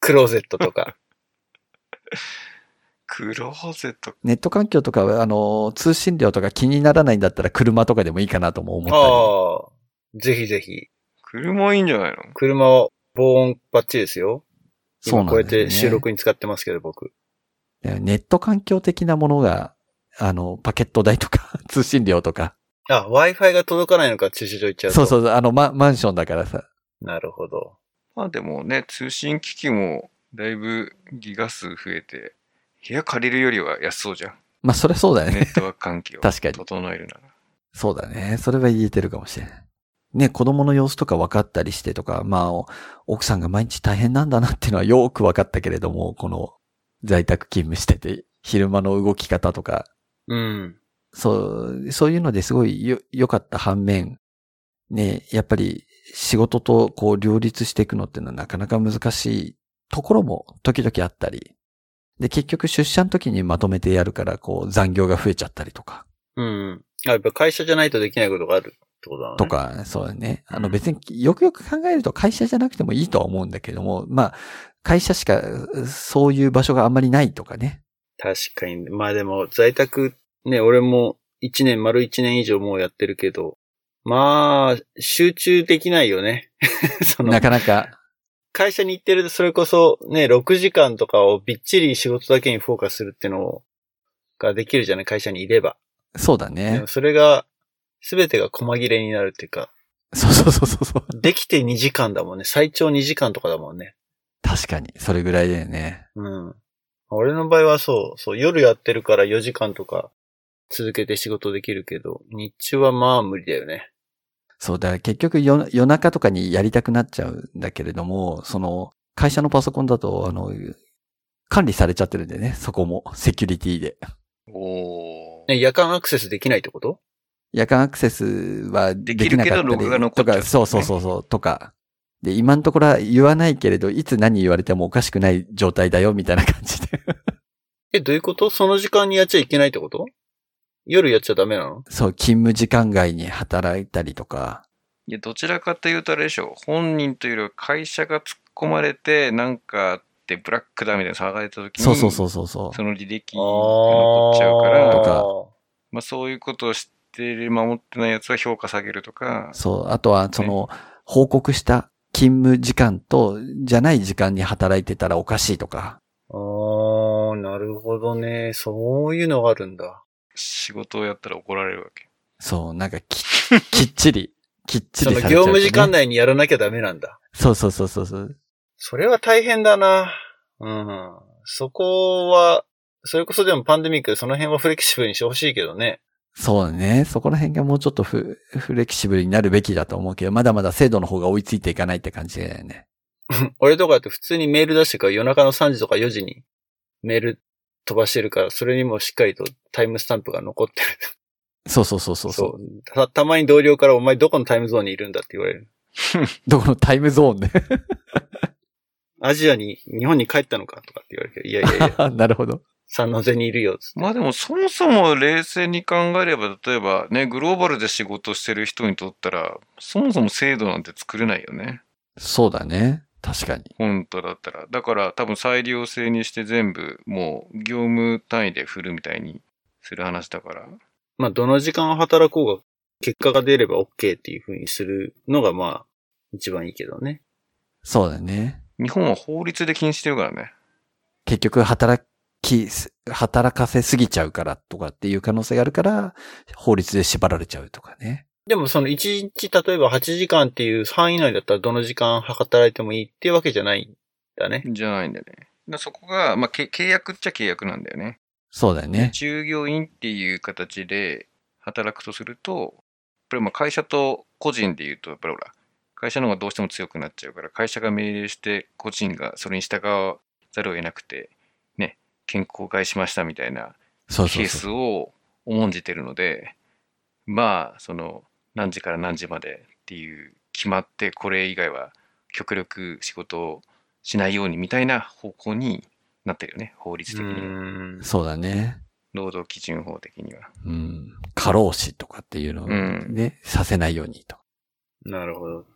クローゼットとか。クローゼット。ネット環境とか、あの、通信量とか気にならないんだったら車とかでもいいかなとも思ったり。ああ、ぜひぜひ。車いいんじゃないの？車は防音バッチリですよ。そうなんだよね今こうやって収録に使ってますけど、僕。ネット環境的なものが、あの、パケット代とか、通信料とか。あ、Wi-Fi が届かないのか、駐車場行っちゃうと。そうそう、あの、ママンションだからさ。なるほど。まあでもね、通信機器もだいぶギガ数増えて、部屋借りるよりは安そうじゃん。まあ、それそうだよね。ネットワーク環境を確かに整えるなら。そうだね。それは言えてるかもしれない。ね、子供の様子とか分かったりしてとか、まあ、お奥さんが毎日大変なんだなっていうのはよく分かったけれども、この在宅勤務してて、昼間の動き方とか、うん。そう、そういうのですごいよ、良かった反面、ね、やっぱり仕事とこう両立していくのっていうのはなかなか難しいところも時々あったり、で、結局出社の時にまとめてやるから、こう残業が増えちゃったりとか、うん。あ、やっぱ会社じゃないとできないことがあるってことなのね。と。か、そうだね。あのうん別によくよく考えると会社じゃなくてもいいとは思うんだけども、まあ、会社しかそういう場所があんまりないとかね。確かに。まあでも、在宅、ね、俺も一年、丸一年以上もうやってるけど、まあ、集中できないよね。な、かなか、会社に行ってるとそれこそね、6時間とかをびっちり仕事だけにフォーカスするっていうのができるじゃない？会社にいれば。そうだでねも。それが、すべてが細切れになるっていうか、そうそうそうそうそう。できて2時間だもんね。最長2時間とかだもんね。確かに、それぐらいだよね。うん。俺の場合はそう、そう、夜やってるから4時間とか続けて仕事できるけど、日中はまあ無理だよね。そうだ、結局夜夜中とかにやりたくなっちゃうんだけれども、その、会社のパソコンだと、あの、管理されちゃってるんでね、そこも、セキュリティで。おー。ね夜間アクセスできないってこと？夜間アクセスはできなかったりできるけどログが残とか、っちゃうそうそうそうそう、とか。で、今のところは言わないけれど、いつ何言われてもおかしくない状態だよ、みたいな感じで。え、どういうこと？その時間にやっちゃいけないってこと？夜やっちゃダメなの？そう、勤務時間外に働いたりとか。いや、どちらかというとあれでしょ。本人というよりは会社が突っ込まれて、なんかあってブラックだみたいな騒がれた時に、そうそうそうそうそう。その履歴が残っちゃうから、とかまあそういうことを知っている、守ってないやつは評価下げるとか、そう。あとは、その、報告した勤務時間と、じゃない時間に働いてたらおかしいとか。あー、なるほどね。そういうのがあるんだ。仕事をやったら怒られるわけ。そう、なんかき、きっちり、きっちそりね、の業務時間内にやらなきゃダメなんだ。そうそうそうそうそう。それは大変だな。うん。そこは、それこそでもパンデミックでその辺はフレキシブルにしてほしいけどね。そうね。そこら辺がもうちょっとフフレキシブルになるべきだと思うけど、まだまだ制度の方が追いついていかないって感じだよね。俺とかって普通にメール出してから夜中の3時とか4時にメール飛ばしてるから、それにもしっかりとタイムスタンプが残ってる。そうそうそうそうそそうう。た、たまに同僚からお前どこのタイムゾーンにいるんだって言われる。どこのタイムゾーンね。アジアに、日本に帰ったのかとかって言われるけど、いやいやいや、なるほど。三の瀬にいるよ。まあでもそもそも冷静に考えれば、例えばね、グローバルで仕事してる人にとったら、そもそも制度なんて作れないよね。そうだね。確かに。本当だったら。だから多分裁量制にして全部もう業務単位で振るみたいにする話だから。まあ、どの時間働こうが、結果が出れば OK っていう風にするのが、まあ、一番いいけどね。そうだね。日本は法律で禁止してるからね。結局働き、働かせすぎちゃうからとかっていう可能性があるから、法律で縛られちゃうとかね。でもその1日例えば8時間っていう範囲内だったらどの時間働いてもいいっていうわけじゃないんだね。じゃないんだよね。だそこが、まあ、け契約っちゃ契約なんだよね。そうだよね。従業員っていう形で働くとすると、やっぱりまあ会社と個人で言うと、やっぱりほら、会社の方がどうしても強くなっちゃうから、会社が命令して個人がそれに従わざるを得なくて、ね、健康害しましたみたいなケーそうそうそう。スを重んじてるので、まあ、その、何時から何時までっていう決まって、これ以外は極力仕事をしないようにみたいな方向になってるよね、法律う的には。そうだね。労働基準法的には。うん。過労死とかっていうのをうんね、させないようにと。なるほど。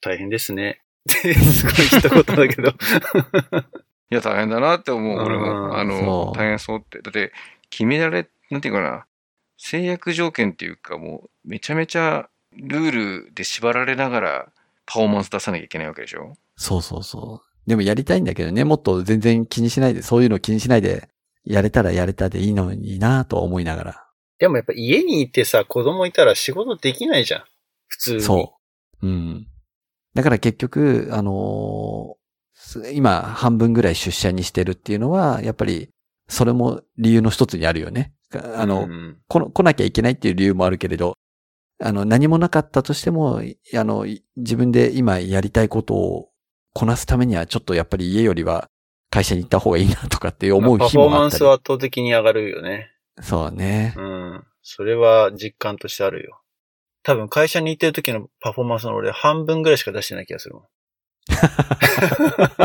大変ですね。すごい一言だけど。いや、大変だなって思う、俺うんも。あその、う大変そうって。だって、決められ、なんていうかな、制約条件っていうか、もう、めちゃめちゃルールで縛られながらパフォーマンス出さなきゃいけないわけでしょ？そうそうそう。でもやりたいんだけどね、もっと全然気にしないで、そういうの気にしないで、やれたらやれたでいいのになと思いながら。でもやっぱ家にいてさ、子供いたら仕事できないじゃん。普通に。そう。うん。だから結局、あのーす今半分ぐらい出社にしてるっていうのは、やっぱり、それも理由の一つにあるよね。あの、うんこの来なきゃいけないっていう理由もあるけれど、あの、何もなかったとしても、いあの、い自分で今やりたいことをこなすためには、ちょっとやっぱり家よりは会社に行った方がいいなとかって思う日もあったり。フォーマンスは圧倒的に上がるよね。そうね。うん。それは実感としてあるよ。多分会社に行ってる時のパフォーマンスの俺半分ぐらいしか出してない気がするもん。う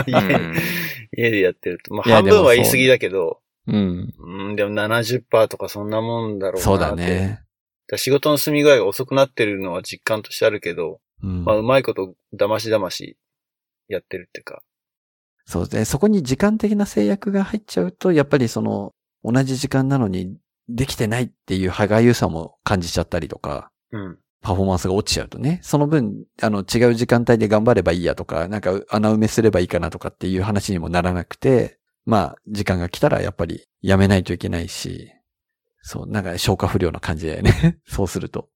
家でやってると。まあ半分は言い過ぎだけど、うん。うん、でも70%とかそんなもんだろうなって。そうだね。仕事の進み具合が遅くなってるのは実感としてあるけど、うんまあうまいこと騙し騙しやってるっていうか。そうで、そこに時間的な制約が入っちゃうと、やっぱりその、同じ時間なのにできてないっていう歯がゆさも感じちゃったりとか、うん。パフォーマンスが落ちちゃうとね、その分、あの、違う時間帯で頑張ればいいやとか、なんか穴埋めすればいいかなとかっていう話にもならなくて、まあ、時間が来たらやっぱりやめないといけないし、そう、なんか消化不良な感じだよね。そうすると。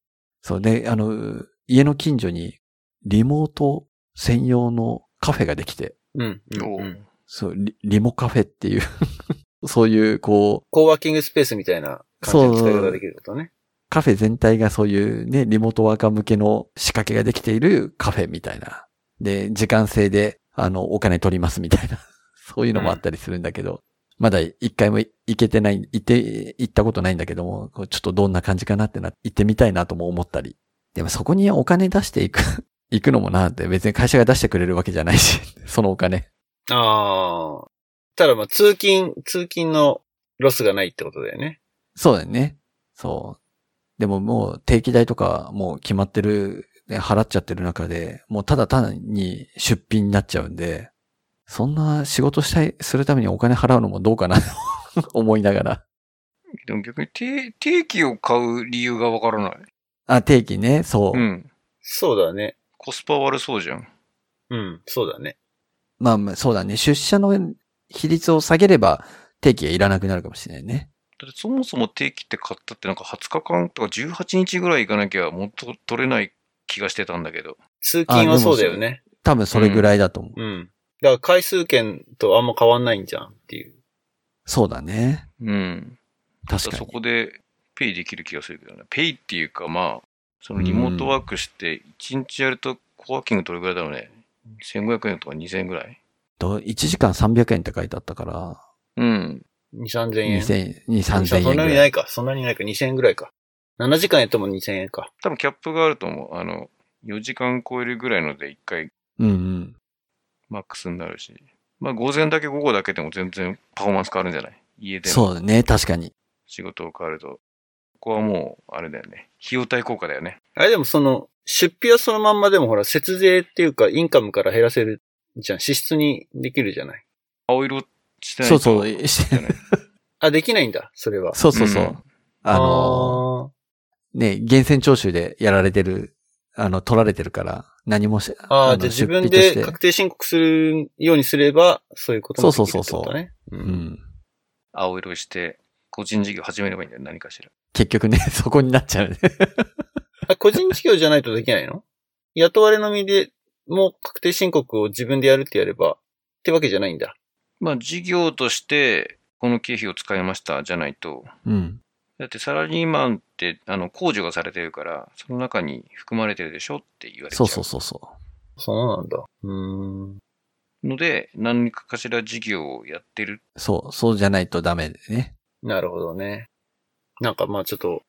そうで、あの、家の近所にリモート専用のカフェができて、うん。うんそう、リリモカフェっていう、そういう、こう、コーワーキングスペースみたいな感じの使い方ができることね。カフェ全体がそういうね、リモートワーカー向けの仕掛けができているカフェみたいな。で、時間制で、あの、お金取りますみたいな。そういうのもあったりするんだけど、まだ一回も行けてない、行って、行ったことないんだけども、ちょっとどんな感じかなってな、行ってみたいなとも思ったり。でもそこにお金出していく、行くのもなって別に会社が出してくれるわけじゃないし、そのお金。ああ。ただまあ通勤、通勤のロスがないってことだよね。そうだよね。そう。でももう定期代とかもう決まってる、ね払っちゃってる中で、もうただ単に出費になっちゃうんで、そんな仕事したい、するためにお金払うのもどうかなと 思いながら。でも逆に定定期を買う理由がわからない。あ、定期ね、そう。うん。そうだね。コスパ悪そうじゃん。うん、そうだね。まあまあ、そうだね。出社の比率を下げれば、定期がいらなくなるかもしれないね。だってそもそも定期って買ったってなんか20日間とか18日ぐらい行かなきゃもっと取れない気がしてたんだけど。通勤はそうだよね。多分それぐらいだと思う。うん。だから回数券とあんま変わんないんじゃんっていう。そうだね。うん。そ確かに。こでペイできる気がするけどね。ペイっていうかまあ、そのリモートワークして1日やるとコワーキングどれぐらいだろうね。1500円とか2000円ぐらい？と1時間300円って書いてあったから、2、うん。3000円？2000、2、3000そんな。にないいか。そんなにないか。2000円ぐらいか。7時間やっても2000円か。多分キャップがあると思う。あの、4時間超えるぐらいので1回うんうん。マックスになるし。まあ午前だけ午後だけでも全然パフォーマンス変わるんじゃない？家でのそうだね。確かに。仕事を変わると。ここはもう、あれだよね。費用対効果だよね。あれでもその、出費はそのまんまでもほら、節税っていうか、インカムから減らせるじゃん。支出にできるじゃない？青色してないと。そうそう。しじゃないあ、できないんだ。それは。そうそうそう。うんあのね、源泉徴収でやられてる、あの、取られてるから、何もし、あーあじゃあ自分で確定申告するようにすれば、そういうこともできるってことだね。うう。ん。青色して、個人事業始めればいいんだよ。何かしら。結局ね、そこになっちゃうね。あ、個人事業じゃないとできないの？雇われのみで、もう確定申告を自分でやるってやれば、ってわけじゃないんだ。まあ事業として、この経費を使いましたじゃないと。うん。だってサラリーマンって、あの、控除がされてるから、その中に含まれてるでしょって言われちゃ。そううそうそうそそうなんだ。うーん。ので、何かしら事業をやってる。う。そう、そうじゃないとダメでね。なるほどね。なんかまあちょっと、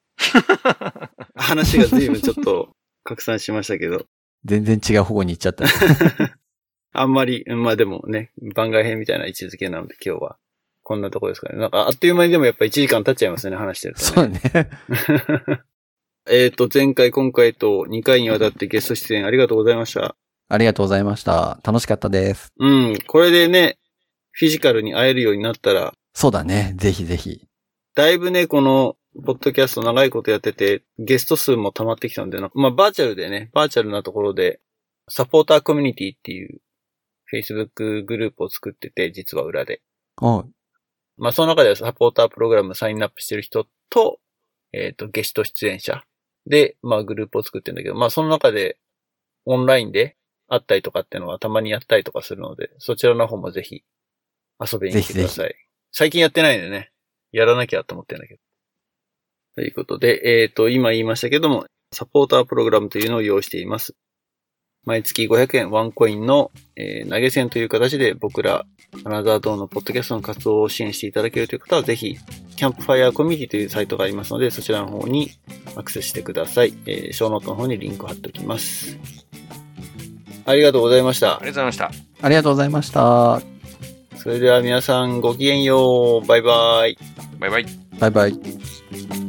話が随分ちょっと 拡散しましたけど、全然違う方向に行っちゃった。あんまり、まあでもね、番外編みたいな位置づけなので今日は、こんなとこですかね。なんかあっという間にでもやっぱ1時間経っちゃいますね、話してるとね。そうね。えっと、前回、今回と2回にわたってゲスト出演ありがとうございました。ありがとうございました。楽しかったです。うん、これでね、フィジカルに会えるようになったら、そうだね。ぜひぜひ。だいぶね、この、ポッドキャスト長いことやってて、ゲスト数も溜まってきたんで、まあ、バーチャルでね、バーチャルなところで、サポーターコミュニティっていう Facebook グループを作ってて、実は裏で。おまあ、その中ではサポータープログラムサインアップしてる人と、えっ、と、ゲスト出演者で、まあ、グループを作ってるんだけど、まあ、その中で、オンラインで会ったりとかっていうのはたまにやったりとかするので、そちらの方もぜひ遊びに来てください。最近やってないんでね、やらなきゃと思ってるんだけど。ということで、えっ、と、今言いましたけども、サポータープログラムというのを用意しています。毎月500円ワンコインの、えー投げ銭という形で僕ら、アナザードーンのポッドキャストの活動を支援していただけるという方は、ぜひ、キャンプファイヤーコミュニティというサイトがありますので、そちらの方にアクセスしてください。えー、ショーノートの方にリンクを貼っておきます。ありがとうございましたあ。りがとうございました。ありがとうございました。それでは皆さんごきげんよう。バイバイ。バイバイ。バイバイ。